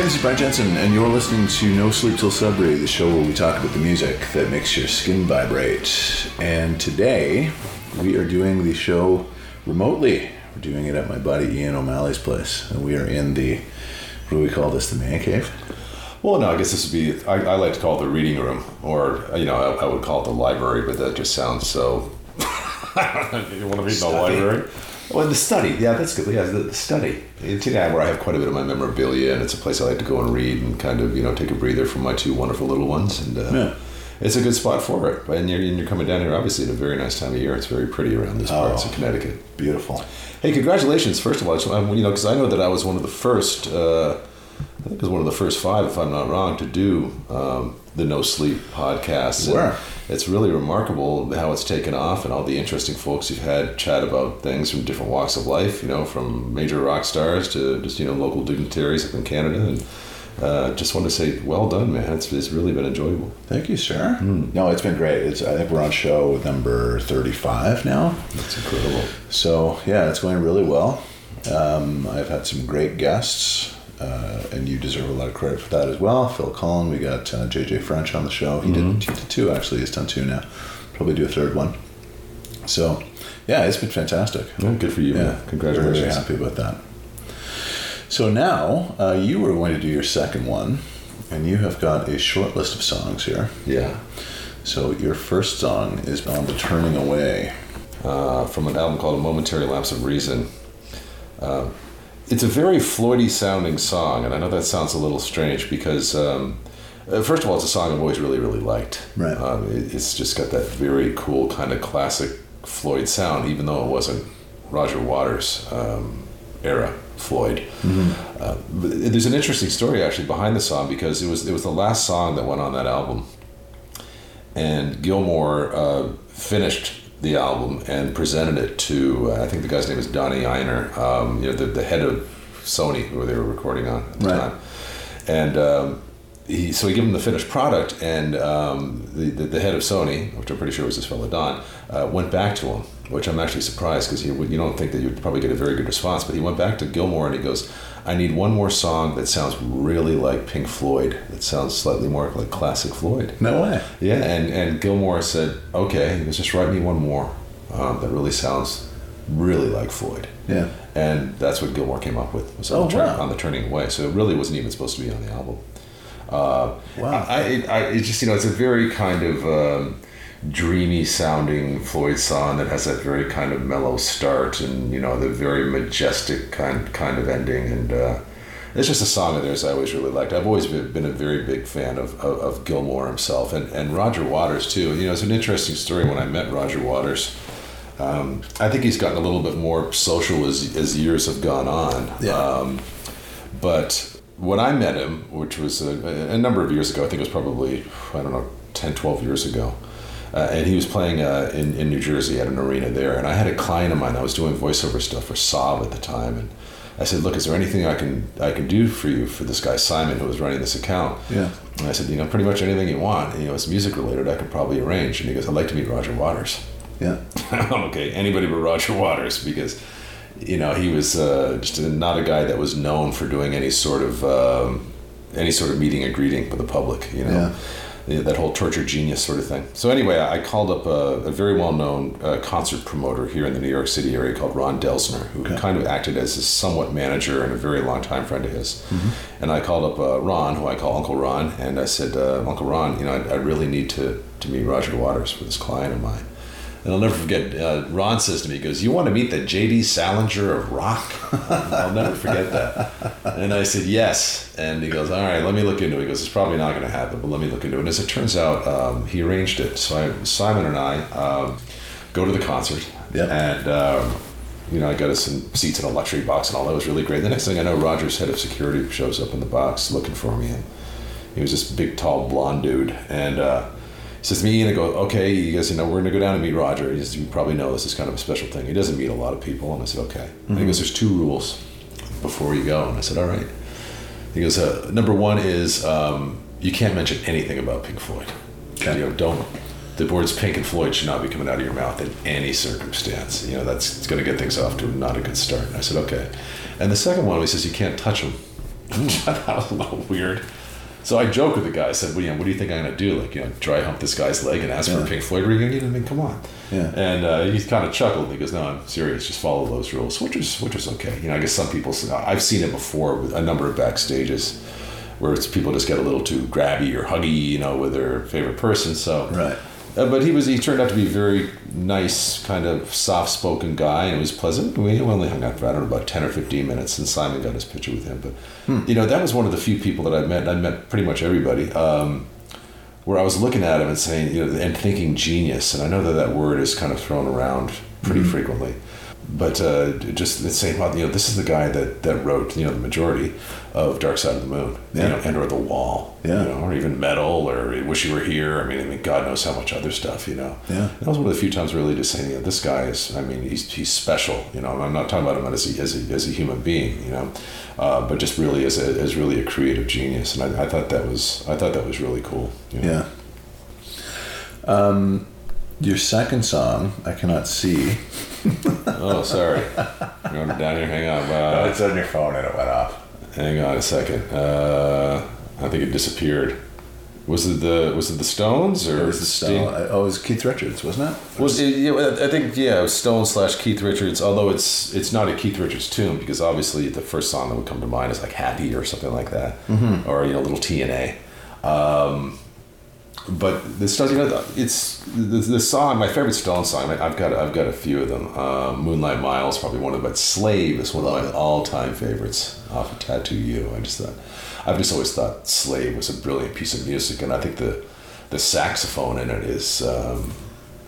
This is Brent Jensen, and you're listening to No Sleep Till Sudbury, the show where we talk about the music that makes your skin vibrate. And today, we are doing the show remotely. We're doing it at my buddy Ian O'Malley's place, and we are in the what do we call this? The man cave. Well, no, I guess this would be. I, I like to call it the reading room, or you know, I, I would call it the library, but that just sounds so. you want to read in the library? Well, the study. Yeah, that's good. Yeah, the, the study. It's yeah, where I have quite a bit of my memorabilia, and it's a place I like to go and read and kind of you know take a breather from my two wonderful little ones, and uh, Yeah. it's a good spot for it. And you're, and you're coming down here, obviously, at a very nice time of year. It's very pretty around this Oh. of Connecticut. Beautiful. Hey, congratulations! First of all, um, you know, because I know that I was one of the first. Uh, I think it was one of the first five, if I'm not wrong, to do um, the No Sleep podcast. And It's really remarkable how it's taken off, and all the interesting folks you've had chat about things from different walks of life. You know, from major rock stars to just you know local dignitaries up in Canada, and uh, just want to say, well done, man. It's, it's really been enjoyable. Thank you, sir. No, it's been great. It's I think we're on show number thirty-five now. That's incredible. So yeah, it's going really well. Um, I've had some great guests, uh, and you deserve a lot of credit for that as well. Phil Collen, we got uh, JJ French on the show. He did, he did two actually. He's done two now. Probably do a third one. So yeah, it's been fantastic. Yeah, good for you, Yeah, man. Congratulations. Very happy about that. So now uh, you were going to do your second one, and you have got a short list of songs here. Yeah. So your first song is on the Turning Away. uh, from an album called A Momentary Lapse of Reason. Uh, it's a very Floydy sounding song, and I know that sounds a little strange because, um, uh, first of all, it's a song I've always really, really liked. Right. Um, it, it's just got that very cool kind of classic Floyd sound, even though it wasn't Roger Waters' um, era Floyd. Uh, there's an interesting story actually behind the song because it was it was the last song that went on that album and Gilmour uh, finished the album and presented it to uh, I think the guy's name is Donnie Ienner, um, you know the, the head of Sony who they were recording on at the Right. time, and um, he so he gave him the finished product and um, the, the the head of Sony, which I'm pretty sure was this fellow Don, uh, went back to him, which I'm actually surprised because you you don't think that you'd probably get a very good response, but he went back to Gilmour and he goes. I need one more song that sounds really like Pink Floyd. That sounds slightly more like classic Floyd. No way. Yeah, and, and Gilmour said, okay, he goes, just write me one more um, that really sounds really like Floyd. Yeah. And that's what Gilmour came up with was on, Oh, the, turn, wow. on the Turning Away. So it really wasn't even supposed to be on the album. Uh, Wow. I, it, I, it's just, you know, it's a very kind of um, dreamy sounding Floyd song that has that very kind of mellow start and, you know, the very majestic kind, kind of ending. And, uh, it's just a song of theirs I always really liked. I've always been, a very big fan of, of, of Gilmour himself and, and Roger Waters too. You know, it's an interesting story when I met Roger Waters. Um, I think he's gotten a little bit more social as, as years have gone on. Yeah. Um, but when I met him, which was a, a number of years ago, I think it was probably, I don't know, 10, 12 years ago, uh, and he was playing uh, in, in New Jersey at an arena there. And I had a client of mine, that was doing voiceover stuff for Saab at the time. And I said, look, is there anything I can I can do for you for this guy, Simon, who was running this account? Yeah. And I said, you know, pretty much anything you want. You know, it's music related, I could probably arrange. And he goes, I'd like to meet Roger Waters. Yeah. okay, anybody but Roger Waters because you know he was uh, just not a guy that was known for doing any sort of um, any sort of meeting and greeting with the public. You know. Yeah, That whole torture genius sort of thing. So anyway, I called up a, a very well-known uh, concert promoter here in the New York City area called Ron Delsener, who Okay. kind of acted as his somewhat manager and a very long time friend of his. And I called up uh, Ron, who I call Uncle Ron, and I said, uh, Uncle Ron, you know, I, I really need to to meet Roger Waters for this client of mine. And I'll never forget, uh, Ron says to me, he goes, You want to meet the J.D. Salinger of rock? I'll never forget that. And I said, Yes. And he goes, All right, let me look into it. He goes, It's probably not going to happen, but let me look into it. And as it turns out, um, he arranged it. So I, Simon and I um, go to the concert. Yep. And, um, you know, I got us some seats in a luxury box and all that was really great. The next thing I know, Roger's head of security shows up in the box looking for me. And he was this big, tall, blonde dude. And, uh, says to me, and I go, okay, he goes, you know, we're going to go down and meet Roger. He says, you probably know this is kind of a special thing. He doesn't meet a lot of people. And I said, okay. And he goes, there's two rules before you go. And I said, all right. He goes, uh, number one is um, you can't mention anything about Pink Floyd. Okay. You know, don't. The words Pink and Floyd should not be coming out of your mouth in any circumstance. You know, that's it's going to get things off to not a good start. And I said, okay. And the second one, he says, you can't touch them. that was a little weird. So I joked with the guy. I said, "Well, you know, what do you think I'm going to do? Like, you know, dry hump this guy's leg and ask for a Pink Floyd reunion? I mean, come on." Yeah. And uh, he kind of chuckled. And he goes, "No, I'm serious. Just follow those rules," which is which is okay. You know, I guess some people. I've seen it before with a number of backstages where it's people just get a little too grabby or huggy, you know, with their favorite person. So Right. Uh, but he was he turned out to be a very nice, kind of soft spoken guy, and it was pleasant. We only hung out for I don't know about ten or fifteen minutes, and Simon got his picture with him. But you know that was one of the few people that I met. I met pretty much everybody. Um, where I was looking at him and saying, you know, and thinking genius, and I know that that word is kind of thrown around pretty frequently, but uh, just it's saying, well, you know, this is the guy that that wrote, you know, the majority of Dark Side of the Moon, Yeah. you know, and or The Wall, Yeah. you know, or even Meddle, or Wish You Were Here. I mean, I mean, God knows how much other stuff, you know. Yeah. That was one of the few times really just saying, you know, this guy is, I mean, he's, he's special, you know. I'm not talking about him as a, as a, as a human being, you know, uh, but just really as a, as really a creative genius. And I, I thought that was, I thought that was really cool. you know. Yeah. Um, your second song, I cannot see. Oh, sorry. Going down here. Hang on. Uh, it's on your phone and it went off. hang on a second. Uh, I think it disappeared. Was it the Was it the Stones or It was the Sting? Oh, it was Keith Richards, wasn't it? Was it, yeah, I think yeah, it was Stone slash Keith Richards. Although it's it's not a Keith Richards tune because obviously the first song that would come to mind is like Happy or something like that, or you know Little T&A. Um, but the Stones, you know, it's the, the song. My favorite Stone song. I've got I've got a few of them. Um, Moonlight Miles probably one of them. But Slave is one of my all time favorites off of Tattoo You. I just thought I've just always thought Slave was a brilliant piece of music, and I think the the saxophone in it is. Um,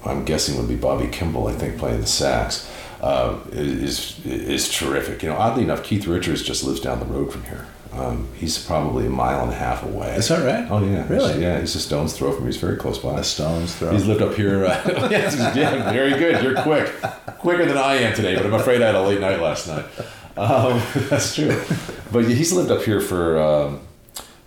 I'm guessing would be Bobby Kimball, I think, playing the sax, uh, is is terrific. You know, oddly enough, Keith Richards just lives down the road from here. Um, he's probably a mile and a half away. Is that right? Oh yeah, Really? Yeah, he's a stone's throw from. me. He's very close by. A Stone's throw. He's lived up here. Uh, yes, yeah, very good. You're quick, quicker than I am today. But I'm afraid I had a late night last night. Um, that's true. But he's lived up here for um,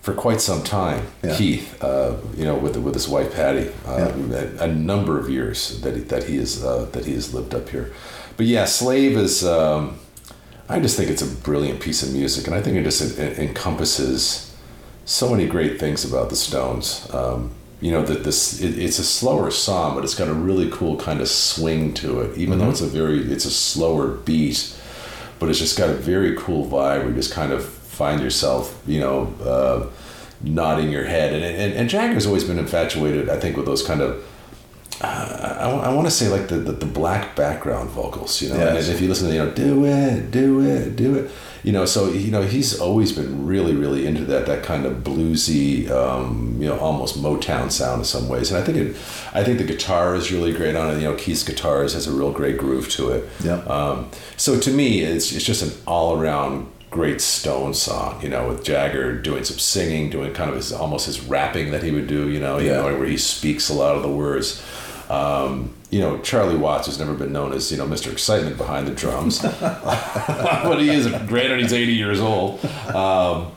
for quite some time. Yeah. Keith, uh, you know, with with his wife Patti, uh, a, a number of years that he, that he is uh, that he has lived up here. But yeah, Slave is. Um, I just think it's a brilliant piece of music, and I think it just en- encompasses so many great things about the Stones. Um, you know that this it, it's a slower song, but it's got a really cool kind of swing to it. Even though it's a very it's a slower beat, but it's just got a very cool vibe. Where you just kind of find yourself, you know, uh, nodding your head. And and, and Jagger's always been infatuated, I think, with those kind of. Uh, I, want to say like the, the, the black background vocals, you know, Yes. and if you listen to you know, do it, do it, do it, you know, so you know he's always been really, really into that that kind of bluesy, um, you know, almost Motown sound in some ways, and I think it, I think the guitar is really great on it. You know, Keith's guitars has a real great groove to it. Yeah. Um, so to me, it's it's just an all around great Stone song. You know, with Jagger doing some singing, doing kind of his almost his rapping that he would do. You know, you Yeah. know, where he speaks a lot of the words. Um, you know, Charlie Watts has never been known as you know Mr. Excitement behind the drums, but he is granted he's 80 years old. Um,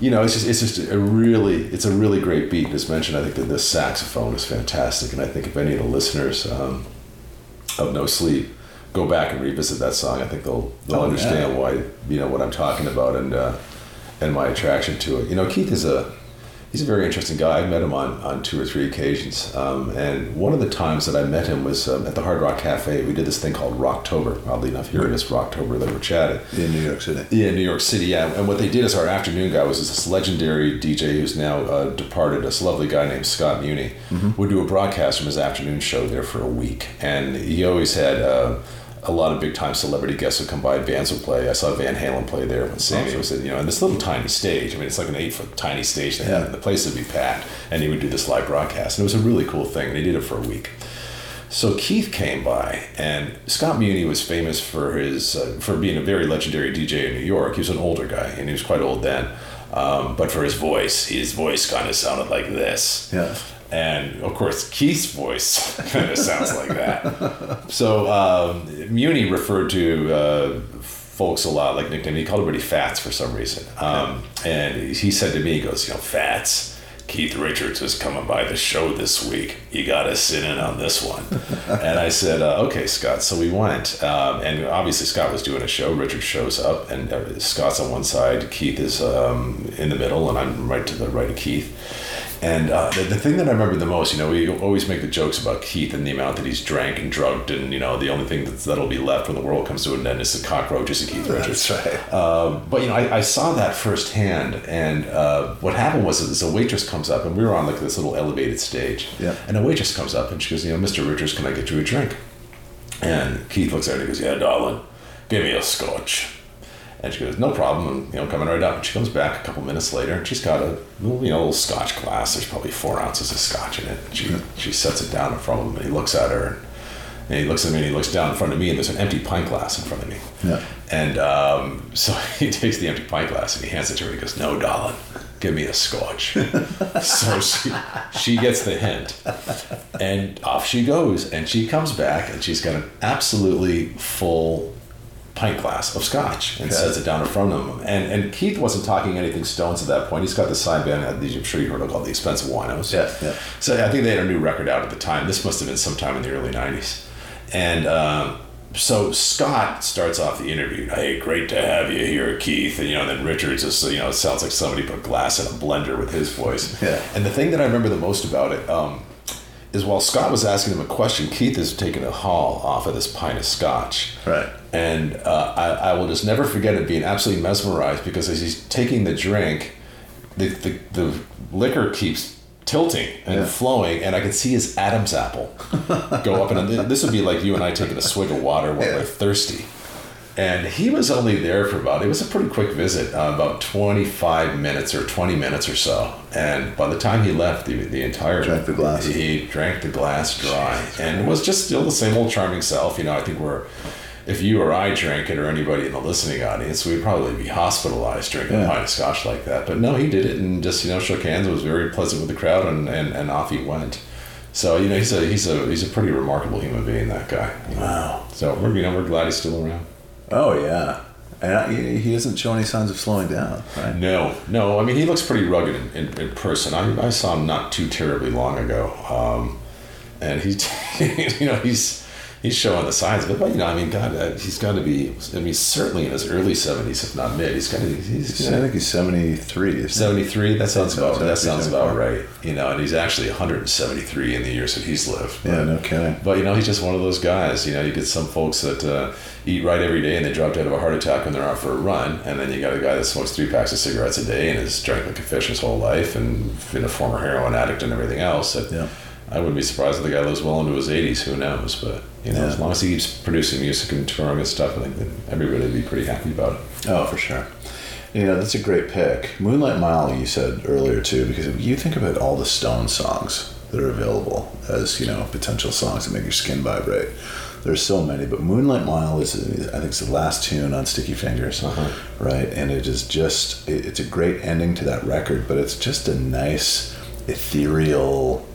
you know, it's just it's just a really it's a really great beat. As mentioned, I think that the saxophone is fantastic, and I think if any of the listeners um, of No Sleep go back and revisit that song, I think they'll they'll Oh, understand yeah. why you know what I'm talking about and uh, and my attraction to it. You know, Keith is a he's a very interesting guy. I met him on, on two or three occasions, um, and one of the times that I met him was um, at the Hard Rock Cafe. We did this thing called Rocktober. Oddly enough, here it is, Rocktober. They were chatting. in New York City. Yeah, New York City. Yeah, and what they did as our afternoon guy was this legendary DJ who's now uh, departed. This lovely guy named Scott Muni would do a broadcast from his afternoon show there for a week, and he always had. Uh, a lot of big time celebrity guests would come by. Bands would play. I saw Van Halen play there when Sammy was in, you know, in this little tiny stage. I mean, it's like an eight foot tiny stage. They had, Yeah. and the place would be packed, and he would do this live broadcast, and it was a really cool thing. And he did it for a week. So Keith came by, and Scott Muni was famous for his uh, for being a very legendary DJ in New York. He was an older guy, and he was quite old then. Um, but for his voice, his voice kind of sounded like this. Yeah. And of course, Keith's voice kind of sounds like that. So um, Muni referred to uh, folks a lot, like nickname. He called everybody Fats for some reason. Um, and he said to me, he goes, you know, Fats. Keith Richards is coming by the show this week. You got to sit in on this one. and I said, uh, okay, Scott. So we went. Um, and obviously, Scott was doing a show. Richard shows up, and uh, Scott's on one side, Keith is um, in the middle, and I'm right to the right of Keith. And uh, the, the thing that I remember the most, you know, we always make the jokes about Keith and the amount that he's drank and drugged, and you know, the only thing that's, that'll be left when the world comes to an end is the cockroaches and Keith Richards. That's right. Um, but you know, I, I saw that firsthand, and uh, what happened was this: a waitress comes up, and we were on like this little elevated stage, Yeah. and a waitress comes up and she goes, "You know, Mr. Richards, can I get you a drink?" And Keith looks at her and he goes, "Yeah, darling, give me a scotch." And she goes, "No problem." And, you know, coming right up. And she comes back a couple minutes later, and she's got a little, you know, little scotch glass. There's probably four ounces of scotch in it. And she she sets it down in front of him, and he looks at her, and, and he looks at me, and he looks down in front of me, and there's an empty pint glass in front of me. Yeah. And um, so he takes the empty pint glass and he hands it to her. He goes, "No, darling, give me a scotch." so she she gets the hint, and off she goes. And she comes back and she's got an absolutely full pint glass of scotch and Okay. sets it down in front of him. And and Keith wasn't talking anything Stones at that point. He's got the side band. I'm sure you heard of called the X-Pensive Winos. Yeah, yeah. So I think they had a new record out at the time. This must have been sometime in the early '90s, and um, so Scott starts off the interview. Hey, great to have you here, Keith. And you know, then Richards is you know, it sounds like somebody put glass in a blender with his voice. Yeah. And the thing that I remember the most about it um, is while Scott was asking him a question, Keith is taking a haul off of this pint of scotch. Right. And uh, I, I will just never forget it being absolutely mesmerized because as he's taking the drink, the, the, the liquor keeps tilting and Yeah. flowing, and I can see his Adam's apple go up. And this would be like you and I taking a swig of water when Yeah. we're thirsty. And he was only there for about, it was a pretty quick visit, uh, about 25 minutes or 20 minutes or so. And by the time he left, the, the entire. Drank the glass. He drank the glass dry. And it was just still the same old charming self. You know, I think we're, if you or I drank it or anybody in the listening audience, we'd probably be hospitalized drinking Yeah. a pint of scotch like that. But no, he did it and just, you know, shook hands, it was very pleasant with the crowd, and, and, and off he went. So, you know, he's a, he's a, he's a pretty remarkable human being, that guy. Wow. So we're, you know, we're glad he's still around. Oh yeah. And he he doesn't show any signs of slowing down, right? No, no. I mean, he looks pretty rugged in, in, in person. I, I saw him not too terribly long ago, um, and he's, you know, he's he's showing the signs of it. But you know, I mean, God, uh, he's got to be. I mean, certainly in his early seventies, if not mid. He's got to. He's, I think he's seventy three. seventy three. That sounds about. That sounds about right. You know, and he's actually one hundred and seventy three in the years that he's lived. Yeah, no kidding. But you know, he's just one of those guys. You know, you get some folks that uh, eat right every day and they drop dead of a heart attack when they're out for a run, and then you got a guy that smokes three packs of cigarettes a day and has drank like a fish his whole life and been a former heroin addict and everything else. That Yeah. I wouldn't be surprised if the guy lives well into his 80s. Who knows? But you know, Yeah. as long as he keeps producing music and touring and stuff, I think that everybody would be pretty happy about it. Oh, for sure. You know, that's a great pick. Moonlight Mile, you said earlier too, because you think about all the Stone songs that are available as, you know, potential songs that make your skin vibrate. There's so many, but Moonlight Mile is, I think, it's the last tune on Sticky Fingers, Uh-huh. right? And it is just, it, it's a great ending to that record, but it's just a nice, ethereal,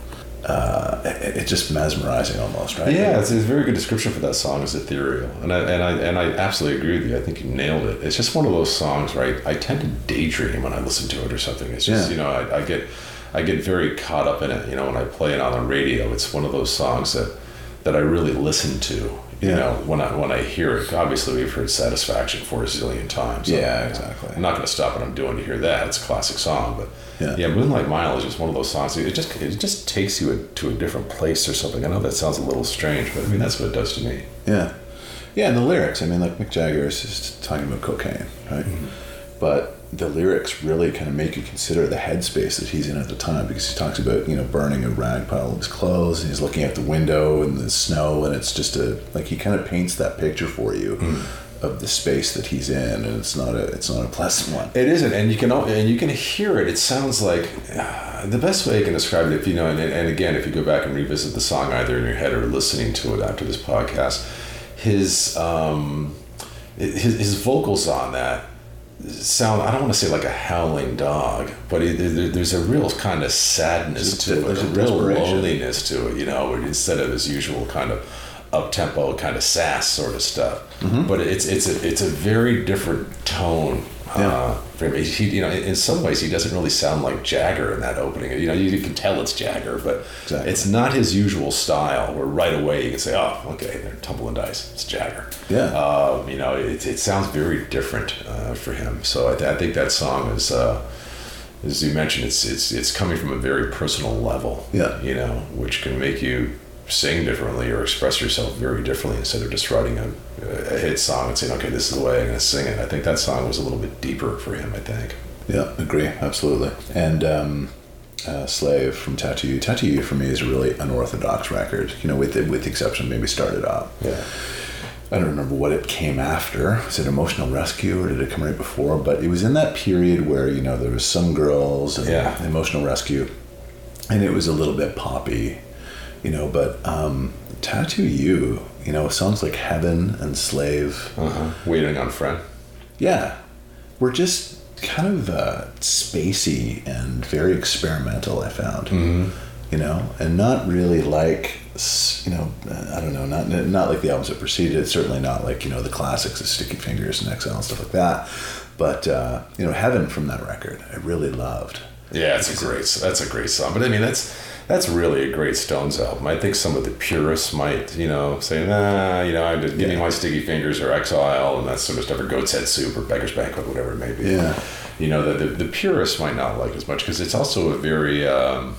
uh, it, it's just mesmerizing almost, right? Yeah, it's a very good description for that song. Is ethereal, and I and I and I absolutely agree with you. I think you nailed it. It's just one of those songs, right? I tend to daydream when I listen to it or something. It's just Yeah. you know I, I get I get very caught up in it. You know, when I play it on the radio, it's one of those songs that that I really listen to. You know, when I when I hear it, obviously we've heard "Satisfaction" for a zillion times. Yeah, exactly. I'm not going to stop what I'm doing to hear that. It's a classic song, but Yeah. yeah, Moonlight Mile is just one of those songs. It just it just takes you to a different place or something. I know that sounds a little strange, but I mean that's what it does to me. Yeah. Yeah, and the lyrics, I mean, like Mick Jagger is just talking about cocaine, right? Mm-hmm. But the lyrics really kind of make you consider the headspace that he's in at the time because he talks about, you know, burning a rag pile of his clothes and he's looking out the window and the snow and it's just a, like he kind of paints that picture for you of the space that he's in and it's not a, it's not a pleasant one. It isn't, and you can and you can hear it. It sounds like uh, the best way I can describe it. If you know, and, and again, if you go back and revisit the song either in your head or listening to it after this podcast, his um, his, his vocals on that sound. I don't want to say like a howling dog, but it, there, there's a real kind of sadness There's to it, there's a a real loneliness to it. You know, instead of his usual kind of up tempo kind of sass sort of stuff. Mm-hmm. But it's it's a it's a very different tone Yeah. Uh, he, you know, in, some ways, he doesn't really sound like Jagger in that opening. You know, you, can tell it's Jagger, but Exactly. it's not his usual style. Where right away you can say, "Oh, okay, they're tumbling dice. It's Jagger." Yeah. Um, you know, it, it sounds very different uh, for him. So I, th- I think that song is, uh, as you mentioned, it's it's it's coming from a very personal level. Yeah. You know, which can make you sing differently or express yourself very differently instead of just writing a, a hit song and saying, "Okay, this is the way I'm going to sing it." I think that song was a little bit deeper for him. I think. Yeah, agree, absolutely. And um, uh, Slave from Tattoo You. Tattoo You for me is a really unorthodox record, you know, with the, with the exception maybe started out. Yeah. I don't remember what it came after. Was it Emotional Rescue or did it come right before? But it was in that period where, you know, there was some girls and Yeah. Emotional Rescue. And it was a little bit poppy, you know, but um, Tattoo You, you know, songs like Heaven and Slave. Uh-huh. Waiting on friend. Yeah, we're just kind of uh, spacey and very experimental. I found, you know, and not really like you know, I don't know, not not like the albums that preceded it. Certainly not like you know the classics of Sticky Fingers and Exile and stuff like that. But uh, you know, Heaven from that record, I really loved. Yeah, it's a great. That's a great song. But I mean, that's that's really a great Stones album. I think some of the purists might, you know, say, nah, you know, I'm just Yeah. my Sticky Fingers or Exile and that sort of stuff, or Goat's Head Soup or Beggar's Banquet, whatever it may be. Yeah. You know, the the, the purists might not like it as much because it's also a very. Um,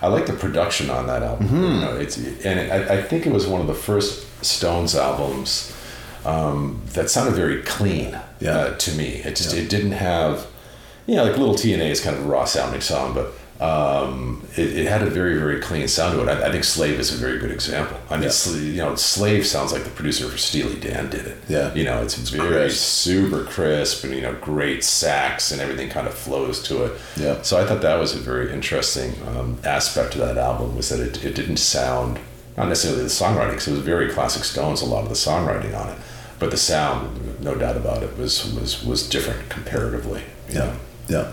I like the production on that album. Mm-hmm. You know, it's and I, I think it was one of the first Stones albums um, that sounded very clean Yeah. uh, to me. It just Yeah. it didn't have, you know, like Little T&A is kind of a raw sounding song, but um, it, it had a very very clean sound to it. I, I think Slave is a very good example. I mean, Yeah. Sl- you know, Slave sounds like the producer for Steely Dan did it. Yeah. you know, it's very crisp. super crisp and you know great sax and everything kind of flows to it. Yeah. So I thought that was a very interesting um, aspect to that album was that it, it didn't sound not necessarily the songwriting because it was very classic Stones a lot of the songwriting on it, but the sound, no doubt about it, was was was different comparatively. Yeah, know. yeah.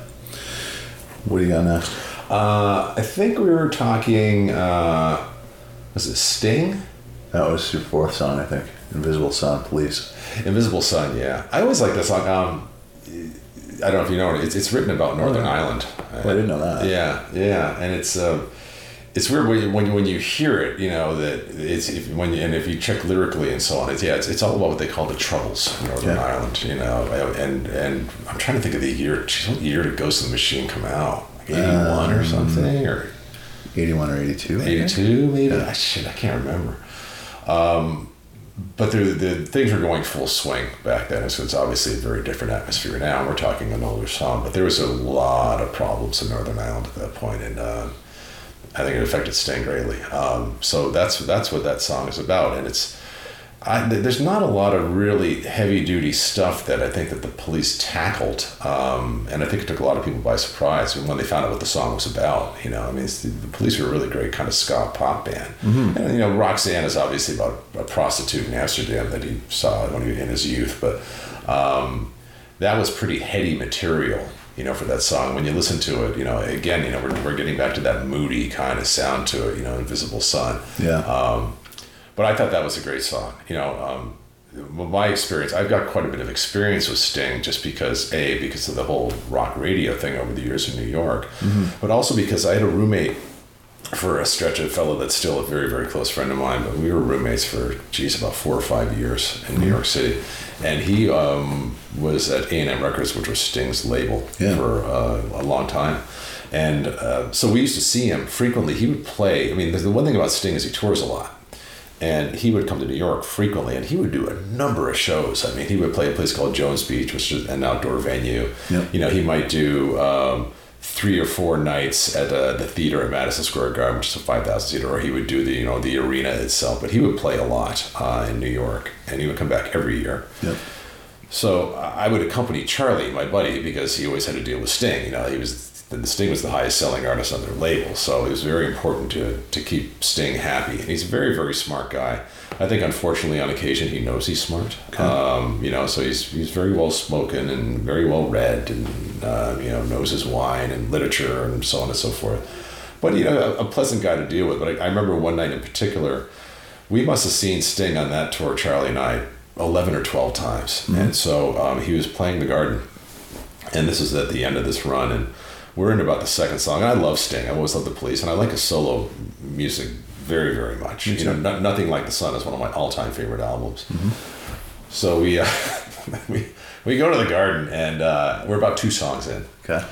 What do you got next? Uh, I think we were talking. Uh, was it Sting? That was your fourth song, I think. Invisible Sun, Police. Invisible Sun, yeah. I always like that song. Um, I don't know if you know it. It's, it's written about Northern yeah. Ireland. Oh, I didn't know that. Yeah, yeah, and it's um, it's weird when you, when you, when you hear it, you know that it's if, when you, and if you check lyrically and so on, it's yeah, it's, it's all about what they call the troubles in Northern Yeah. Ireland, you know, and and I'm trying to think of the year. What year did Ghost of the Machine come out? Like 81 or Um, something, or 81 or 82. I 82 maybe? Yeah. Ah, shit, I can't remember. Um, but the, the things were going full swing back then, so it's obviously a very different atmosphere now. We're talking an older song, but there was a lot of problems in Northern Ireland at that point, and uh, I think it affected Sting greatly. Um, so that's that's what that song is about, and it's I, there's not a lot of really heavy duty stuff that I think that the police tackled, um, and I think it took a lot of people by surprise when they found out what the song was about. You know, I mean, the, the police were a really great kind of ska pop band, and you know, Roxanne is obviously about a prostitute in Amsterdam that he saw when he in his youth, but um, that was pretty heady material. You know, for that song, when you listen to it, you know, again, you know, we're, we're getting back to that moody kind of sound to it. You know, Invisible Sun. Yeah. Um, but I thought that was a great song. You know, um, my experience, I've got quite a bit of experience with Sting just because, A, because of the whole rock radio thing over the years in New York, but also because I had a roommate for a stretch, a fellow that's still a very, very close friend of mine, but we were roommates for, geez, about four or five years in New York City. And he um, was at A&M Records, which was Sting's label Yeah. for uh, a long time. And uh, so we used to see him frequently. He would play. I mean, the one thing about Sting is he tours a lot. And he would come to New York frequently, and he would do a number of shows. I mean, he would play a place called Jones Beach, which is an outdoor venue. Yeah. You know, he might do um, three or four nights at uh, the theater at Madison Square Garden, which is a five thousand seater, or he would do the you know the arena itself. But he would play a lot uh, in New York, and he would come back every year. Yep. So I would accompany Charlie, my buddy, because he always had to deal with Sting. You know, he was the Sting was the highest selling artist on their label, so it was very important to to keep Sting happy. And he's a very very smart guy. I think unfortunately on occasion he knows he's smart. Um, you know, so he's he's very well spoken and very well read, and uh, you know knows his wine and literature and so on and so forth. But you know, a, a pleasant guy to deal with. But I, I remember one night in particular, we must have seen Sting on that tour, Charlie and I, 11 or 12 times. And so um, he was playing the garden And this is at the end of this run, and we're in about the second song. And I love Sting. I always love the Police, and I like his solo music very, very much. You know, no, nothing like the Sun is one of my all-time favorite albums. So we uh, we we go to the garden, and uh, we're about two songs in. Okay.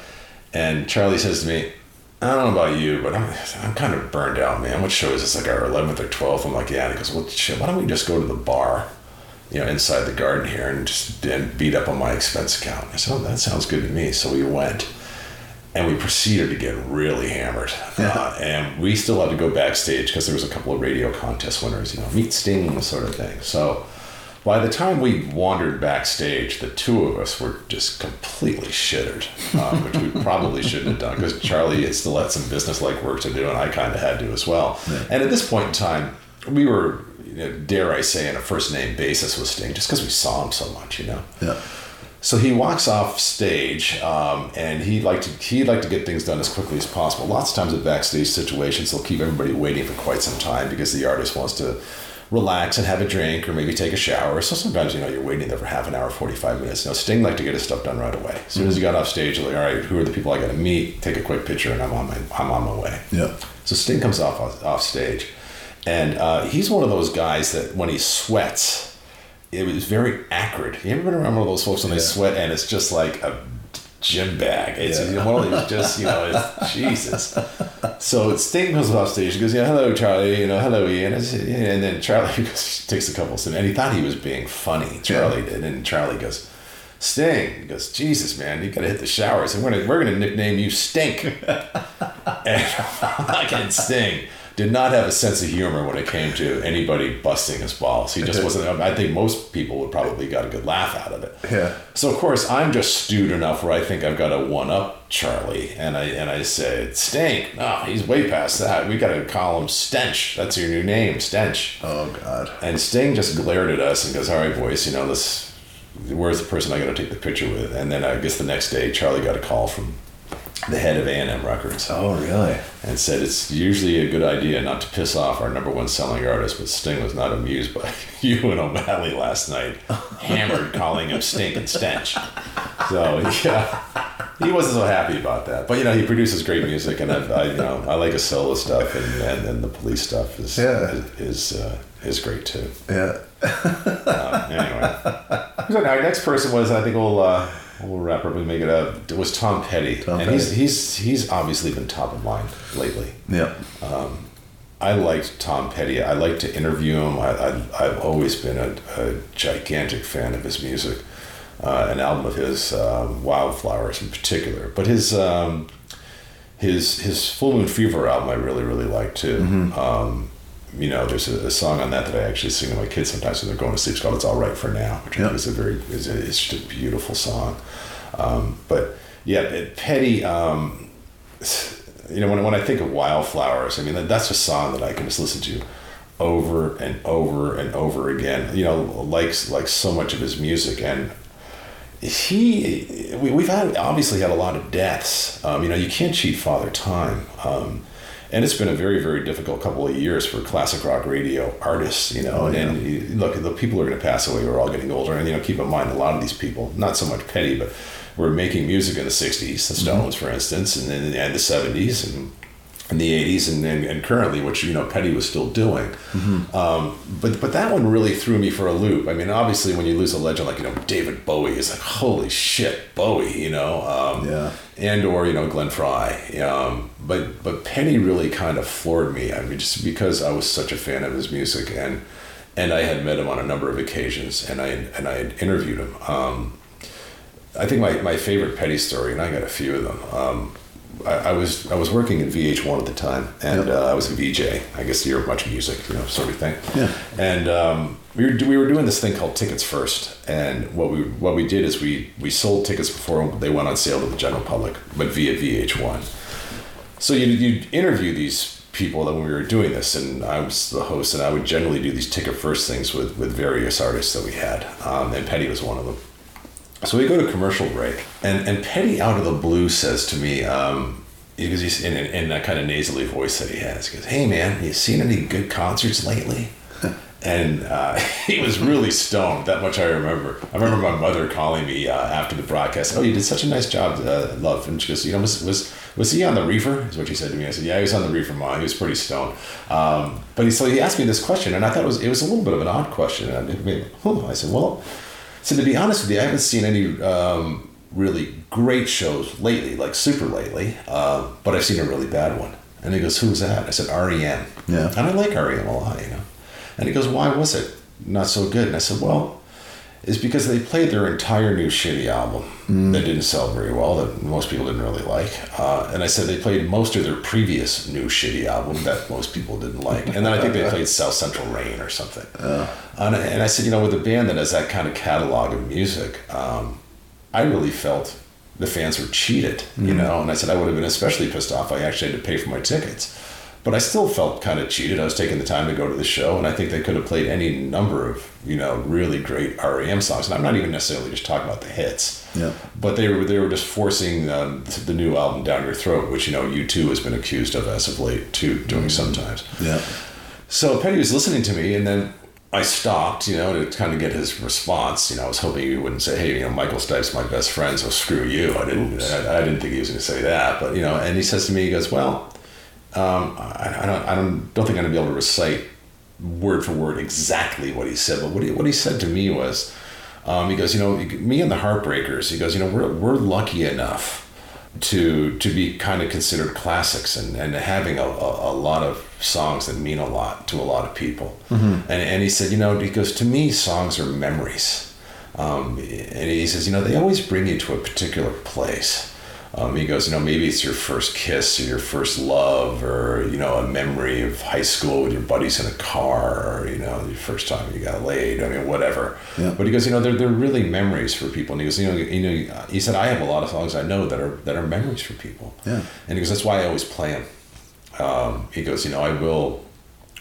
And Charlie says to me, I don't know about you, but I'm, I'm kind of burned out, man. What show is this? Like our 11th or 12th? I'm like, yeah. And he goes, well, shit, why don't we just go to the bar, you know, inside the garden here and just and beat up on my expense account? I said, oh, that sounds good to me. So we went and we proceeded to get really hammered. Uh, and we still had to go backstage because there was a couple of radio contest winners, you know, meet Sting sort of thing. So by the time we wandered backstage, the two of us were just completely shittered, um, which we probably shouldn't have done because Charlie had still had some business-like work to do, and I kind of had to as well. And at this point in time, we were, you know, dare I say, on a first-name basis with Sting, just because we saw him so much, you know. Yeah. So he walks off stage, um, and he liked to he liked to get things done as quickly as possible. Lots of times at backstage situations, they'll keep everybody waiting for quite some time because the artist wants to relax and have a drink or maybe take a shower. So sometimes you know you're waiting there for half an hour, forty five minutes. Now Sting liked to get his stuff done right away. As soon as he got off stage, like, all right, who are the people I got to meet? Take a quick picture, and I'm on my I'm on my way. Yeah. So Sting comes off off stage, and uh, he's one of those guys that when he sweats, it was very acrid. You ever been around one of those folks when they sweat and it's just like a gym bag? It's Yeah. one of these just you know, it's, Jesus. So Sting comes off stage. He goes, "Yeah, hello, Charlie. You know, hello, Ian." Yeah. And then Charlie goes, takes a couple, and he thought he was being funny. Charlie did, and Charlie goes. Sting he goes, Jesus, man, you gotta hit the showers. We're gonna we're gonna nickname you Stink. and fucking Sting did not have a sense of humor when it came to anybody busting his balls. He just wasn't. I think most people would probably got a good laugh out of it. Yeah. So of course I'm just stewed enough where I think I've got to one up Charlie, and I and I said Stink. No, he's way past that. We got to call him Stench. That's your new name, Stench. Oh God. And Sting just glared at us and goes, "All right, boys, you know this. Where's the person I got to take the picture with?" And then I guess the next day, Charlie got a call from the head of A&M Records Oh really? and said it's usually a good idea not to piss off our number one selling artist, but Sting was not amused by you and O'Malley last night, hammered calling him Stink and Stench. So yeah, he wasn't so happy about that. But you know, he produces great music, and I, I you know I like his solo stuff, and and, and the police stuff is Yeah. is is, uh, is great too. Yeah. Um, anyway, so our next person was I think we'll uh, we'll wrap up and make it up. It was Tom Petty, Tom and he's Petty. he's he's obviously been top of mind lately. Yeah. I liked Tom Petty. I like to interview him. I, I, I've always been a, a gigantic fan of his music. Uh, an album of his, um, Wildflowers in particular, but his um, his his Full Moon Fever album I really really like too. Um, you know, there's a, a song on that that I actually sing to my kids sometimes when they're going to sleep. It's called "It's All Right for Now," which I think is a very is a, it's just a beautiful song. Um, but yeah, Petty. Um, you know, when, when I think of Wildflowers, I mean, that, that's a song that I can just listen to over and over and over again. You know, like like so much of his music, and he we, we've had obviously had a lot of deaths. Um, you know, you can't cheat Father Time. Um, and it's been a very, very difficult couple of years for classic rock radio artists, you know. Oh, and, yeah. and you- look, the people are going to pass away. We're all getting older, and you know, keep in mind a lot of these people, not so much Petty, but were making music in the '60s, the Stones, mm-hmm. for instance, and then and the '70s, and in the 80s and, and, and currently which you know petty was still doing. Um, but but that one really threw me for a loop. I mean obviously when you lose a legend like you know david bowie is like holy shit bowie you know? Um, Yeah. and or you know glenn Frey. Um, but but Petty really kind of floored me. I mean just because i was such a fan of his music and and i had met him on a number of occasions and i and i had interviewed him. Um, I think my, my favorite petty story, and I got a few of them. I, I was I was working at VH1 at the time, and Yep. uh, I was a VJ. I guess you're MuchMusic, you know, sort of thing. Yeah. And um, we were we were doing this thing called tickets first, and what we what we did is we we sold tickets before they went on sale to the general public, but via VH1. So you you interview these people that when we were doing this, and I was the host, and I would generally do these ticket first things with with various artists that we had, um, and Petty was one of them. So we go to commercial break, and, and Petty out of the blue says to me, um, because he's in, in, in that kind of nasally voice that he has, he goes, "Hey man, you seen any good concerts lately?" and uh, he was really stoned. That much I remember. I remember my mother calling me uh, after the broadcast. Oh, you did such a nice job, uh, love. And she goes, you know, was was was he on the reefer? Is what she said to me. I said, yeah, he was on the reefer, mom. He was pretty stoned. Um, but he so he asked me this question, and I thought it was it was a little bit of an odd question. And I, mean. I said, well, so to be honest with you, I haven't seen any. Um, really great shows lately, like super lately, uh, but I've seen a really bad one. And he goes, Who's that? I said, REM. Yeah. And I like REM a lot, you know. And he goes, Why was it not so good? And I said, Well, it's because they played their entire new shitty album mm. that didn't sell very well, that most people didn't really like. Uh, and I said they played most of their previous new shitty album that most people didn't like. And then I think they played South Central Rain or something. Uh. And, and, I said, you know, with a band that has that kind of catalog of music, um, I really felt the fans were cheated, mm. you know. And I said I would have been especially pissed off. I actually had to pay for my tickets. But I still felt kind of cheated. I was taking the time to go to the show, and I think they could have played any number of you know really great REM songs. And I'm not even necessarily just talking about the hits. Yeah. But they were they were just forcing um, the new album down your throat, which you know U2 has been accused of as of late too, doing mm. sometimes. Yeah. So Petty was listening to me, and then I stopped, you know, to kind of get his response. You know, I was hoping he wouldn't say, "Hey, you know, Michael Stipe's my best friend, so screw you." I didn't. I, I, didn't think he was going to say that, but you know, and he says to me, he goes, "Well, um, I, I, don't, I don't, don't think I'm gonna be able to recite word for word exactly what he said, but what he, what he said to me was, um, he goes, you know, me and the Heartbreakers, he goes, you know, we're, we're lucky enough to to be kind of considered classics and, and having a, a, a, lot of songs that mean a lot to a lot of people. Mm-hmm. And, and he said, you know, he goes, to me, songs are memories. Um, and he says, you know, they always bring you to a particular place. Um, he goes, you know, maybe it's your first kiss or your first love or, you know, a memory of high school with your buddies in a car or, you know, your first time you got laid. I mean, whatever. Yeah. But he goes, you know, they're, they're really memories for people. And he goes, you know, you know, he said, I have a lot of songs I know that are, that are memories for people. Yeah. And he goes, that's why I always play them. Um, he goes, you know, I will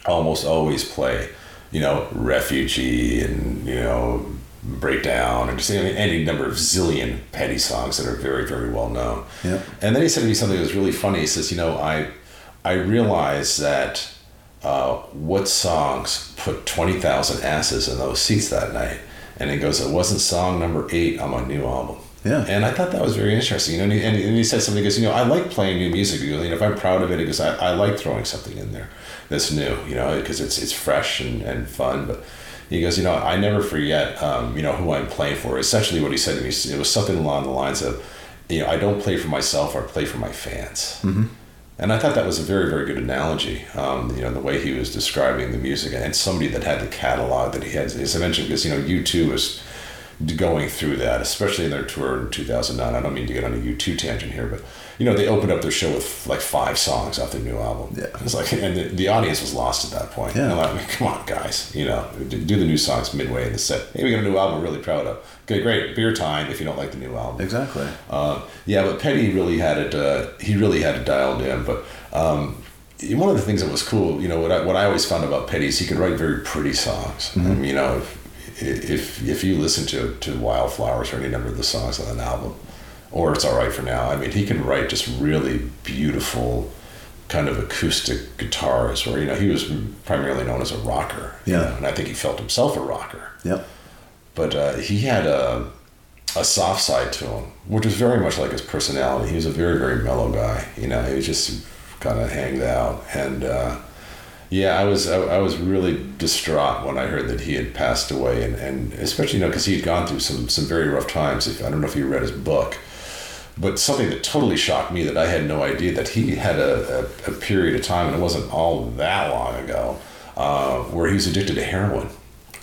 almost always play, you know, refugee and, you know, breakdown and just any number of zillion petty songs that are very very well known yeah. and then he said to me something that was really funny he says you know i i realize that uh, what songs put 20000 asses in those seats that night and he goes it wasn't song number eight on my new album yeah. And I thought that was very interesting. You know, and he, and he said something. He goes, you know, I like playing new music. You know, if I'm proud of it, because I, I like throwing something in there that's new. You know, because it's it's fresh and, and fun. But he goes, you know, I never forget, um, you know, who I'm playing for. Essentially, what he said to me, it was something along the lines of, you know, I don't play for myself, I play for my fans. Mm-hmm. And I thought that was a very, very good analogy. Um, you know, the way he was describing the music and somebody that had the catalog that he had. As I mentioned, because you know, U2 was going through that, especially in their tour in 2009. I don't mean to get on a U2 tangent here, but you know, they opened up their show with like five songs off their new album. Yeah. It's like, and the, the audience was lost at that point. Yeah. And I'm like, come on, guys, you know, do the new songs midway in the set. Hey, we got a new album we're really proud of. Okay, great. Beer time if you don't like the new album. Exactly. Uh, yeah, but Petty really had it, uh, he really had it dialed in. But, um, one of the things that was cool, you know, what I, what I always found about Petty is he could write very pretty songs. Mm-hmm. I mean, you know, if, if, if you listen to, to Wildflowers or any number of the songs on an album, or it's all right for now. I mean, he can write just really beautiful kind of acoustic guitars where, you know, he was primarily known as a rocker. Yeah. You know, and I think he felt himself a rocker. Yep. But uh, he had a, a soft side to him, which was very much like his personality. He was a very, very mellow guy. You know, he was just kind of hanged out. And, uh, yeah, I was I, I, was really distraught when I heard that he had passed away, and, and especially you know because he had gone through some some very rough times. If I don't know if you read his book, but something that totally shocked me that I had no idea that he had a, a, a period of time, and it wasn't all that long ago, uh, where he was addicted to heroin.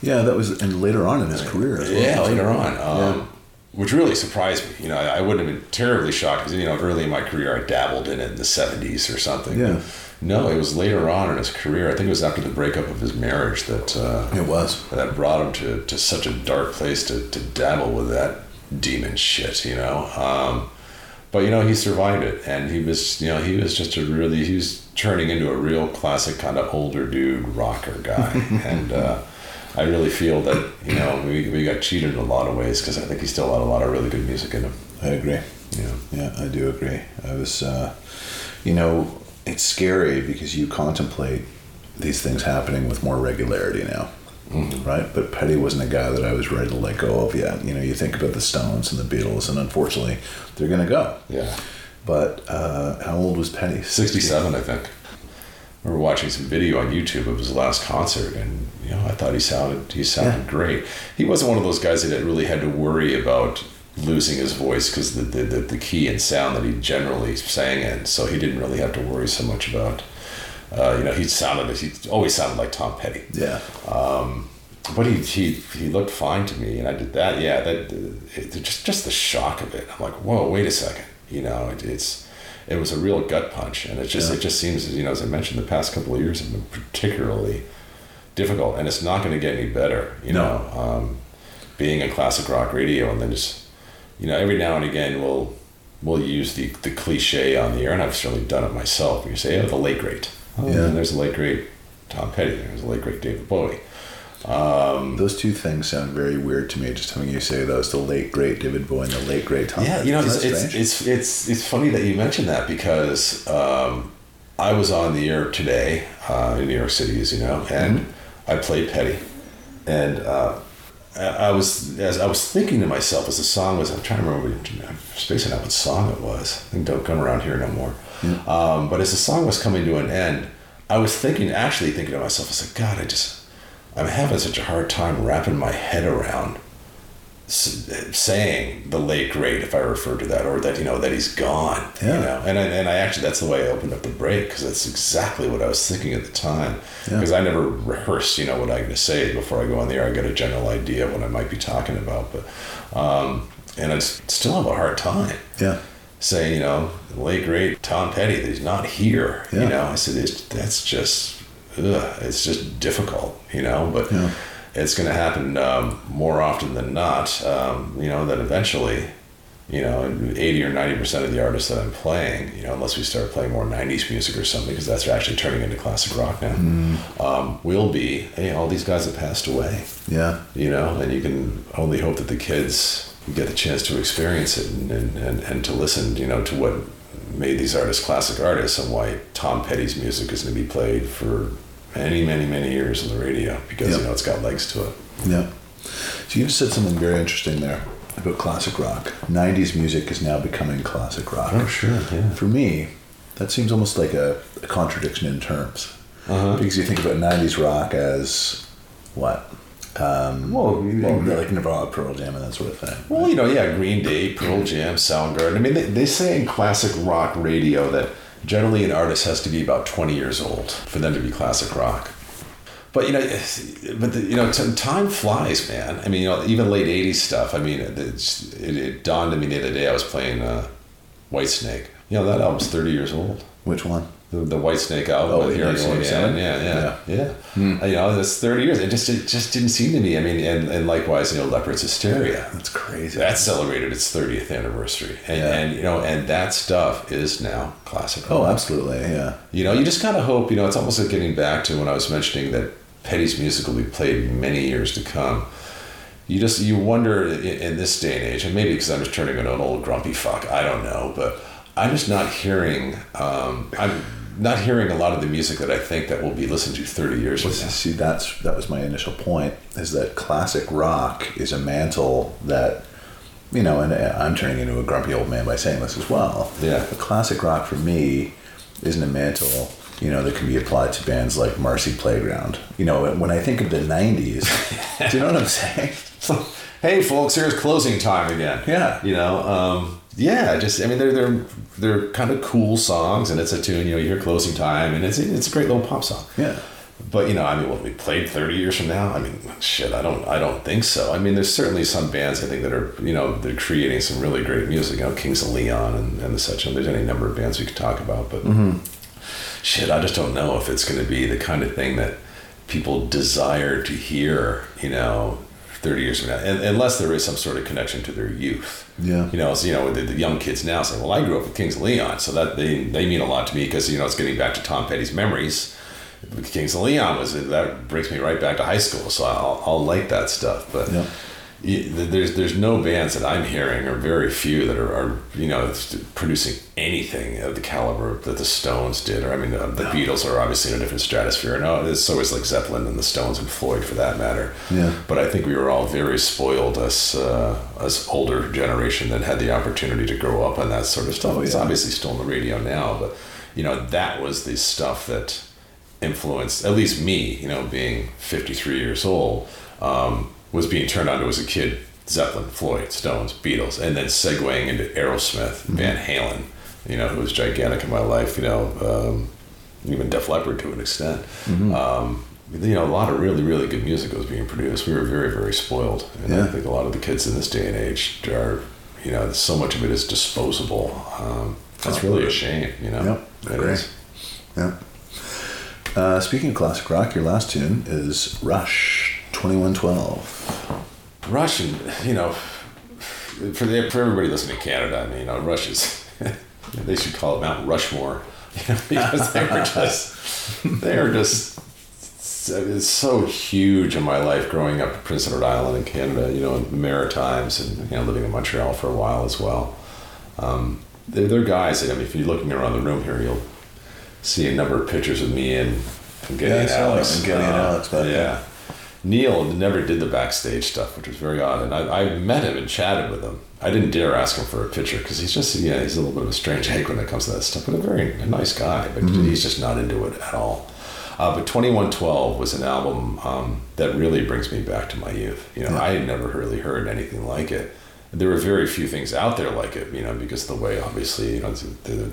Yeah, that was and later on in his career as well. Yeah, later on. Um, yeah. Which really surprised me. You know, I, I, wouldn't have been terribly shocked because you know early in my career I dabbled in it in the '70s or something. Yeah. No, it was later on in his career. I think it was after the breakup of his marriage that uh, it was that brought him to, to such a dark place to, to dabble with that demon shit. You know, um, but you know he survived it and he was you know he was just a really he was turning into a real classic kind of older dude rocker guy. And uh, i really feel that you know we, we got cheated in a lot of ways because i think he still had a lot of really good music in him. I agree. Yeah. Yeah i do agree. I was uh, you know it's scary because you contemplate these things happening with more regularity now right? But Petty wasn't a guy that I was ready to let go of yet. You know, you think about the Stones and the Beatles, and unfortunately, they're going to go. Yeah. But uh, how old was Petty? 67, I think. I remember watching some video on YouTube of his last concert, and you know, I thought he sounded he sounded Yeah. great. He wasn't one of those guys that really had to worry about losing his voice because the, the, the the key and sound that he generally sang in, so he didn't really have to worry so much about. Uh, you know, he sounded he always sounded like Tom Petty. Yeah. But he, he he looked fine to me, and I did that. Yeah, that it, just just the shock of it. I'm like, whoa, wait a second. You know, it, it's it was a real gut punch, and it just Yeah. it just seems you know as I mentioned, the past couple of years have been particularly difficult, and it's not going to get any better. You No. know, um, being a classic rock radio, and then just you know every now and again we'll we'll use the the cliche on the air, and I've certainly done it myself. You say, oh, the late great. Oh, Yeah. and there's the late great Tom Petty. There's the late great David Bowie. Those two things sound very weird to me. Just having you say those, the late great David Bowie and the late great Tom. Yeah, you know, it's it's, it's it's it's funny that you mentioned that because um, I was on the air today uh, in New York City, as you know, and I played Petty, and uh, I I was as I was thinking to myself as the song was, I'm trying to remember, I'm spacing out what song it was. I think "Don't Come Around Here No More," um, but as the song was coming to an end, I was thinking, actually thinking to myself, I was like, God, I just, I'm having such a hard time wrapping my head around saying the late great if I refer to that or that you know that he's gone Yeah. you know and I, and I actually that's the way I opened up the break because that's exactly what I was thinking at the time Yeah. because I never rehearse you know what I'm going to say before I go on the air I get a general idea of what I might be talking about but um, and i still have a hard time yeah. Saying you know the late great Tom Petty that he's not here Yeah. you know I said it's, that's just ugh, it's just difficult you know but Yeah. it's going to happen um, more often than not. Um, you know that eventually, you know, eighty or ninety percent of the artists that I'm playing, you know, unless we start playing more '90s music or something, because that's actually turning into classic rock now, um, will be hey, all these guys have passed away. Yeah. You know, and you can only hope that the kids get a chance to experience it and, and, and, and to listen, you know, to what made these artists classic artists and why Tom Petty's music is going to be played for many, many, many years on the radio because, Yeah. you know, it's got legs to it. Yeah. So you said something very interesting there about classic rock. 90s music is now becoming classic rock. Oh, sure, yeah. For me, that seems almost like a, a contradiction in terms. Uh-huh. Because you think about 90s rock as what? Um, Well, you- well, like Nirvana, Pearl Jam, and that sort of thing. Well, you know, yeah, Green Day, Pearl Jam, Soundgarden. I mean, they, they say in classic rock radio that generally an artist has to be about 20 years old for them to be classic rock. But you know, but the, you know, t- time flies, man. I mean, you know, even late '80s stuff. I mean, it's, it, it dawned on me the other day. I was playing uh, Whitesnake. You know, that album's 30 years old. Which one? The, the Whitesnake album Oh, with Go 1987? Again. Yeah, yeah, yeah. You know, that's 30 years. It just it just didn't seem to me. I mean, and, and likewise, you know, Leppard's Hysteria That's crazy. that celebrated its 30th anniversary and, Yeah. and you know and that stuff is now classic oh, absolutely. Yeah. you know you just kind of hope you know it's almost like getting back to when i was mentioning that petty's music will be played many years to come you just you wonder in, in this day and age and maybe because i'm just turning into an old grumpy fuck i don't know but i'm just not hearing um, i'm not hearing a lot of the music that i think that will be listened to 30 years from Well, see, that's that was my initial point. Is that classic rock is a mantle that, you know, and I'm turning into a grumpy old man by saying this as well. Yeah. But classic rock for me isn't a mantle, you know, that can be applied to bands like Marcy Playground. You know, when I think of the '90s, do you know what I'm saying? hey folks here's closing time again Yeah. you know um, yeah just i mean they're they're they're kind of cool songs and it's a tune you know you hear closing time and it's it's a great little pop song. Yeah. but you know i mean will we played 30 years from now? I mean shit i don't i don't think so. I mean there's certainly some bands i think that are you know they're creating some really great music you know kings of leon and, and the such and there's any number of bands we could talk about but mm-hmm. shit i just don't know if it's going to be the kind of thing that people desire to hear you know 30 years from now and, unless there is some sort of connection to their youth Yeah. you know so, you know the, the young kids now say well i grew up with kings of leon so that they, they mean a lot to me because you know it's getting back to tom petty's memories Kings of Leon was that brings me right back to high school, so I'll, I'll like that stuff. But Yeah. There's there's no bands that I'm hearing, or very few that are, are you know producing anything of the caliber that the Stones did, or I mean the, the Beatles are obviously in a different stratosphere. No, it's always like Zeppelin and the Stones and Floyd for that matter. Yeah. But I think we were all very spoiled as uh, as older generation that had the opportunity to grow up on that sort of stuff. Oh, It's obviously still on the radio now, but you know that was the stuff that influenced at least me. You know, being 53 years old, um, was being turned on to as a kid. Zeppelin, Floyd, Stones, Beatles, and then segueing into Aerosmith, Van Halen. You know, who was gigantic in my life. You know, um, even Def Leppard to an extent. Um, you know, a lot of really, really good music was being produced. We were very, very spoiled, and Yeah. I think a lot of the kids in this day and age are, you know, so much of it is disposable. Um, that's really a shame. You know, Yep, It is. Yeah. Uh, speaking of classic rock, your last tune is Rush 2112. Russian, you know, for the, for everybody listening to Canada, I mean, you know, Rush is they should call it Mount Rushmore, you know, because they were just they are just it's so huge in my life growing up in Prince Edward Island in Canada, you know, in the Maritimes, and you know, living in Montreal for a while as well. Um, they're, they're guys. That, I mean, if you're looking around the room here, you'll see a number of pictures of me and, and Geddy Yeah, and Alex. and and Uh, Alex then. yeah. Neil never did the backstage stuff, which was very odd. And I, I met him and chatted with him. I didn't dare ask him for a picture because he's just, yeah, he's a little bit of a strange egg when it comes to that stuff, but a very a nice guy, but he's just not into it at all. Uh, but 2112 was an album um, that really brings me back to my youth. You know, I had never really heard anything like it. There were very few things out there like it, you know, because the way, obviously, you know, it's, the,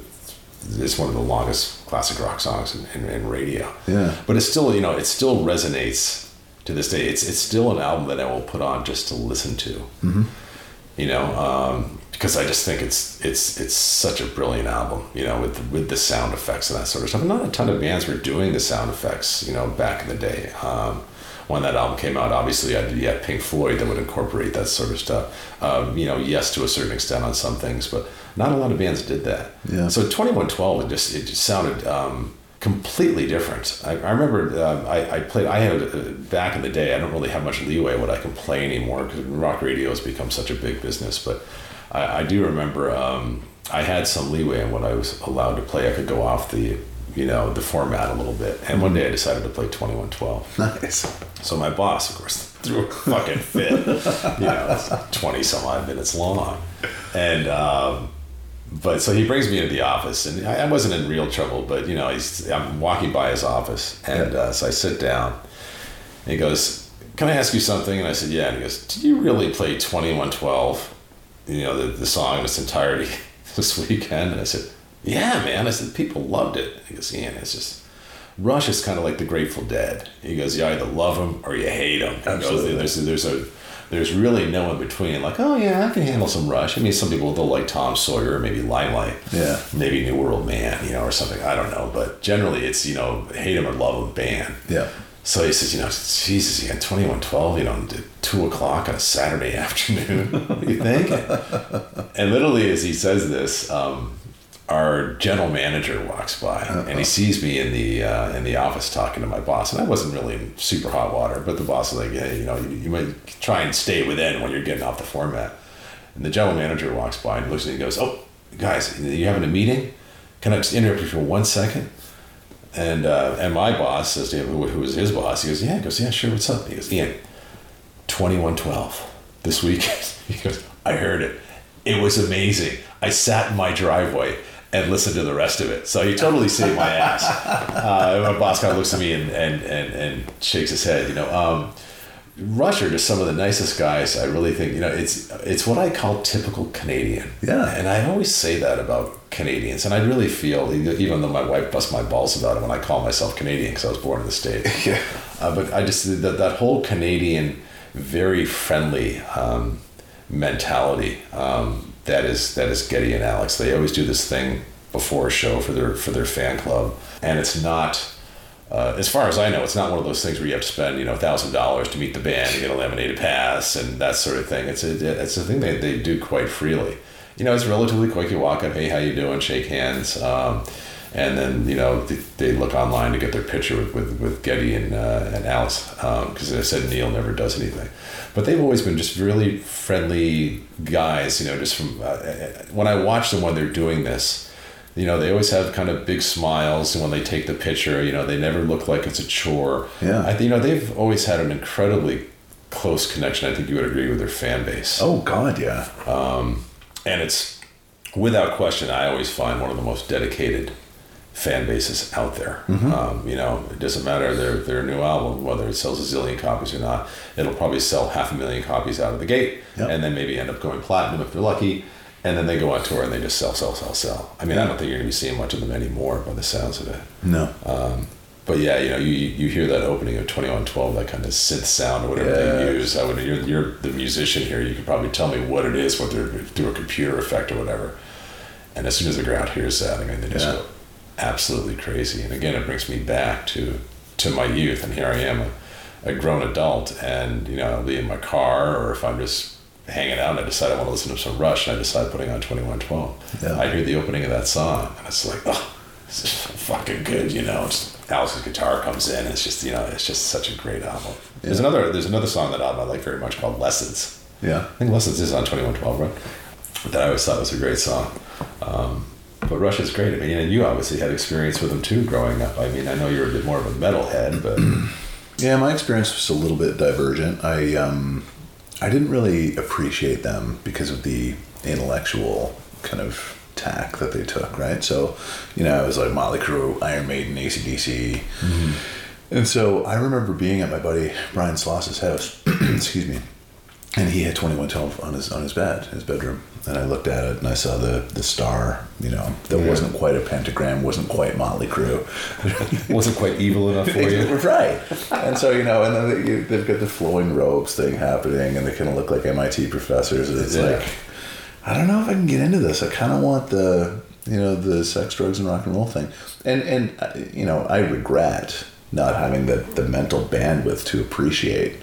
it's one of the longest classic rock songs in, in, in radio. Yeah. But it's still, you know, it still resonates to this day. It's it's still an album that I will put on just to listen to. Mm-hmm. You know, um, because I just think it's it's it's such a brilliant album. You know, with with the sound effects and that sort of stuff. And not a ton of bands were doing the sound effects. You know, back in the day. Um, when that album came out, obviously, I you had Pink Floyd that would incorporate that sort of stuff. Um, you know, yes, to a certain extent on some things, but not a lot of bands did that. Yeah. So 2112, it just it just sounded um, completely different. I, I remember uh, I, I played. I had uh, back in the day. I don't really have much leeway what I can play anymore because rock radio has become such a big business. But I, I do remember um, I had some leeway in what I was allowed to play. I could go off the you know the format a little bit. And one day I decided to play 2112. Nice. So my boss, of course, threw a fucking fit. you know, it's twenty some odd minutes long, and um, but so he brings me into the office, and I, I wasn't in real trouble, but you know, he's I'm walking by his office, and uh, so I sit down, and he goes, "Can I ask you something?" And I said, "Yeah." And he goes, "Did you really play twenty one twelve? You know, the the song in its entirety this weekend?" And I said, "Yeah, man." I said, "People loved it." He goes, "Yeah, it's just." Rush is kind of like the Grateful Dead. He goes, you either love them or you hate them. Absolutely. There's, there's a, there's really no in between. Like, oh yeah, I can handle some Rush. I mean, some people they'll like Tom Sawyer, maybe Limelight, Yeah. maybe New World Man, you know, or something. I don't know, but generally it's you know hate him or love him, band. Yeah. So he says, you know, Jesus, you got twenty one twelve, you know, at two o'clock on a Saturday afternoon. you think? and literally, as he says this, um, our general manager walks by and he sees me in the uh, in the office talking to my boss, and I wasn't really in super hot water, but the boss was like, hey, you know, you, you might try and stay within when you're getting off the format. And the general manager walks by and looks at me and goes, oh, guys, you having a meeting? Can I just interrupt you for one second? And uh, and my boss says to him, who, who was his boss, he goes, yeah, he goes, yeah, sure, what's up? He goes, Ian, 2112 this weekend. He goes, I heard it. It was amazing. I sat in my driveway and listen to the rest of it. So he totally saved my ass. Uh, my boss kind of looks at me and, and, and, and shakes his head, you know. Um, Rush are just some of the nicest guys. I really think you know it's it's what I call typical Canadian. Yeah. and I always say that about Canadians, and I really feel even though my wife busts my balls about it when I call myself Canadian because I was born in the states. Yeah. Uh, but I just that that whole Canadian, very friendly um, mentality um, that is that is Geddy and Alex. They always do this thing before a show for their for their fan club, and it's not. Uh, as far as I know, it's not one of those things where you have to spend, you know, thousand dollars to meet the band and get a laminated pass and that sort of thing. It's a it's a thing they, they do quite freely. You know, it's relatively quick. You walk up, hey, how you doing? Shake hands. Um, and then you know they, they look online to get their picture with with, with Geddy and uh, and Alex because um, I said Neil never does anything, but they've always been just really friendly guys. You know, just from uh, when I watch them when they're doing this. You know, they always have kind of big smiles, when they take the picture, you know, they never look like it's a chore. Yeah. I, you know, they've always had an incredibly close connection. I think you would agree with their fan base. Oh God, yeah. Um, and it's without question, I always find one of the most dedicated fan bases out there. Mm-hmm. Um, you know, it doesn't matter their their new album whether it sells a zillion copies or not. It'll probably sell half a million copies out of the gate, Yep. and then maybe end up going platinum if they're lucky. And then they go on tour and they just sell, sell, sell, sell. I mean, I don't think you're going to be seeing much of them anymore by the sounds of it. No. Um, but yeah, you know, you you hear that opening of Twenty One Twelve, that kind of synth sound or whatever they use. I would, you're you're the musician here. You could probably tell me what it is, whether through a computer effect or whatever. And as soon as the crowd hears that, I mean, they just Yeah. go absolutely crazy. And again, it brings me back to to my youth. And here I am, a, a grown adult, and you know, I'll be in my car, or if I'm just hanging out and I decide I want to listen to some Rush, and I decide putting on Twenty One Twelve. Yeah. I hear the opening of that song, and it's like, oh, this is fucking good, you know. It's, Alex's guitar comes in, and it's just, you know, it's just such a great album. There's another, there's another song on that album I like very much called Lessons. Yeah. I think Lessons is on Twenty One Twelve, right? That I always thought was a great song. Um, but Rush is great. I mean, and you obviously had experience with them too growing up. I mean, I know you're a bit more of a metalhead, but Yeah, my experience was a little bit divergent. I um, I didn't really appreciate them because of the intellectual kind of tack that they took, right? So, you know, it was like Motley Crue, Iron Maiden, ACDC. And so I remember being at my buddy Brian Sloss's house, excuse me, and he had 2112 on his on his bed, his bedroom. And I looked at it and I saw the the star, you know, that Yeah. wasn't quite a pentagram, wasn't quite Motley Crue. wasn't quite evil enough for you. right. And so, you know, and then they, you, they've got the flowing robes thing happening and they kind of look like MIT professors. And it's Yeah. like, I don't know if I can get into this. I kind of want the, you know, the sex, drugs, and rock and roll thing. And, and uh, you know, I regret not having the, the mental bandwidth to appreciate,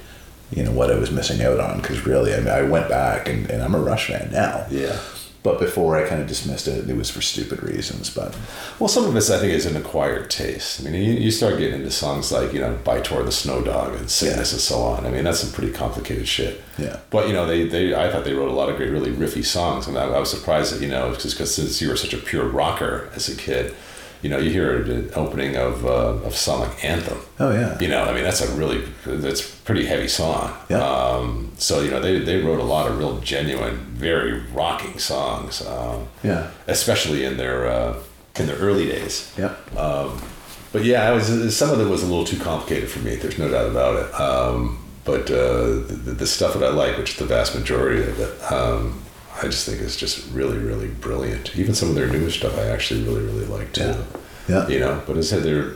you know, what I was missing out on. Because really, I mean, I went back and, and I'm a Rush fan now. Yeah. But before I kind of dismissed it, it was for stupid reasons. But Well, some of this I think is an acquired taste. I mean, you, you start getting into songs like you know "By Tor the Snow Dog" and "Cygnus" and so on. I mean, that's some pretty complicated shit. Yeah. But you know, they, they I thought they wrote a lot of great, really riffy songs, and I, I was surprised that you know because since you were such a pure rocker as a kid, you know, you hear the opening of uh, of like "Anthem." oh yeah, You know, I mean, that's a really that's pretty heavy song. Yeah. Um, so you know, they they wrote a lot of real genuine, very rocking songs. Um, yeah, especially in their uh, in their early days. yeah, But yeah, I was some of it was a little too complicated for me. There's no doubt about it. Um, but uh, the, the stuff that I like, which is the vast majority of it, um, I just think is just really, really brilliant. Even some of their newer stuff, I actually really, really like too. Yeah. Yeah. You know, but as I said, they're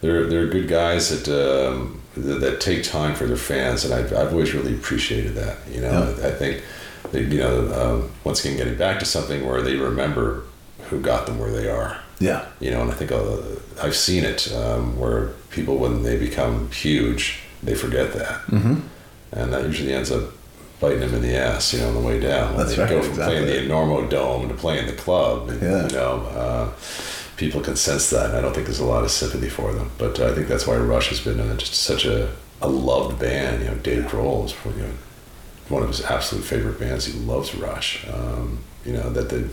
they're they're good guys that um, that, that take time for their fans, and I've I've always really appreciated that. You know, Yeah. I, I think they, you know, um, once again, getting back to something where they remember who got them where they are yeah, you know, and I think uh, I've seen it um, where people, when they become huge, they forget that, mm-hmm. and that usually ends up biting them in the ass, you know, on the way down. That's they right, go from exactly. playing the Enormo Dome to playing the club, and, Yeah. you know, uh, people can sense that, and I don't think there's a lot of sympathy for them. But I think that's why Rush has been uh, just such a, a loved band. You know, Dave Grohl is you know, one of his absolute favorite bands. He loves Rush. Um, you know that they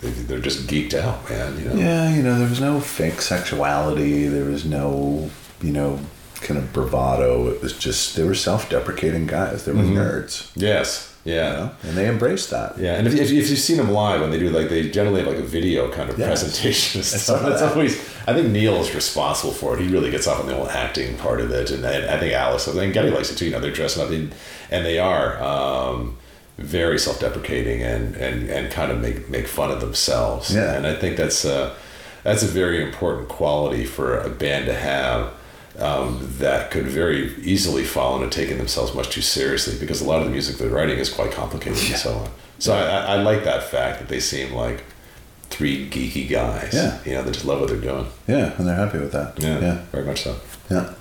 they're just geeked out, man. You know. Yeah, you know, there was no fake sexuality. There was no, you know, kind of bravado. It was just they were self-deprecating guys. They were nerds, Yes. you Yeah. know, and they embraced that. Yeah, and if, if, if you've seen them live, when they do like they generally have like a video kind of Yes. presentation and I stuff. saw It's that. always I think Neil is responsible for it. He really gets off on the whole acting part of it, and I, I think Alex I think Geddy likes it too. You know, they're dressing up in, and they are um, very self-deprecating and, and and kind of make make fun of themselves. Yeah. and I think that's uh, that's a very important quality for a band to have. Um, that could very easily fall into taking themselves much too seriously because a lot of the music they're writing is quite complicated and so on. So I, I- I like that fact that they seem like three geeky guys. Yeah. You know, they just love what they're doing. Yeah, and they're happy with that. Yeah. yeah, Very much so. yeah.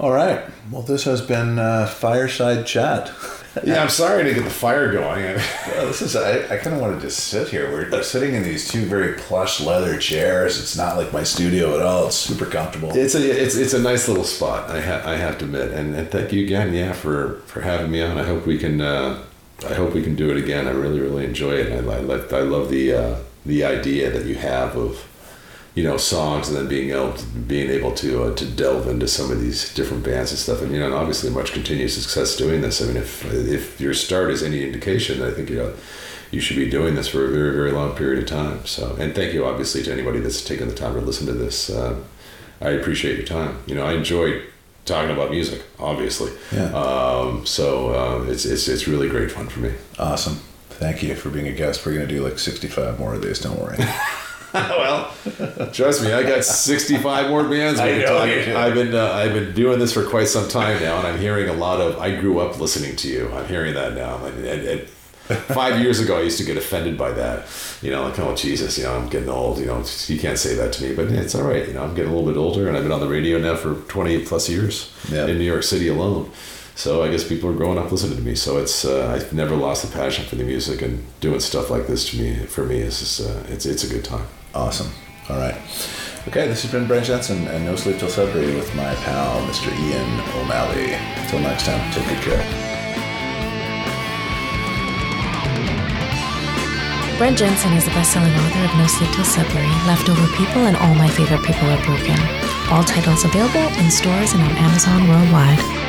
All right. Well, this has been uh, fireside chat. Yeah, I'm sorry to get the fire going. Well, this is I, I kind of want to just sit here. We're, we're sitting in these two very plush leather chairs. It's not like my studio at all. It's super comfortable. It's a it's it's a nice little spot. I ha- I have to admit, and, and thank you again, yeah, for for having me on. I hope we can uh, I hope we can do it again. I really really enjoy it. I I, I love the uh, the idea that you have of you know songs and then being able to, being able to uh, to delve into some of these different bands and stuff and you know and obviously much continued success doing this i mean if if your start is any indication i think you know you should be doing this for a very very long period of time so and thank you obviously to anybody that's taken the time to listen to this uh, i appreciate your time you know i enjoy talking about music obviously Yeah. um, so uh, it's, it's it's really great fun for me Awesome. Thank you for being a guest. We're gonna do like sixty-five more of these. Don't worry. well, trust me, I got 65 more bands. I know, talk. Yeah. I've been uh, I've been doing this for quite some time now, and I'm hearing a lot of. I grew up listening to you. I'm hearing that now. And, and, and five years ago, I used to get offended by that. You know, like oh Jesus, you know, I'm getting old. You know, you can't say that to me, but it's all right. You know, I'm getting a little bit older, and I've been on the radio now for 28 plus years Yeah. in New York City alone. So I guess people are growing up listening to me. So it's uh, I've never lost the passion for the music, and doing stuff like this to me for me is just, uh, it's it's a good time. Awesome. All right. Okay, this has been Brent Jensen and No Sleep Till Sudbury with my pal, Mr. Ian O'Malley. Until next time, take good care. Brent Jensen is the best-selling author of No Sleep Till Sudbury, Leftover People, and All My Favorite People Are Broken. All titles available in stores and on Amazon worldwide.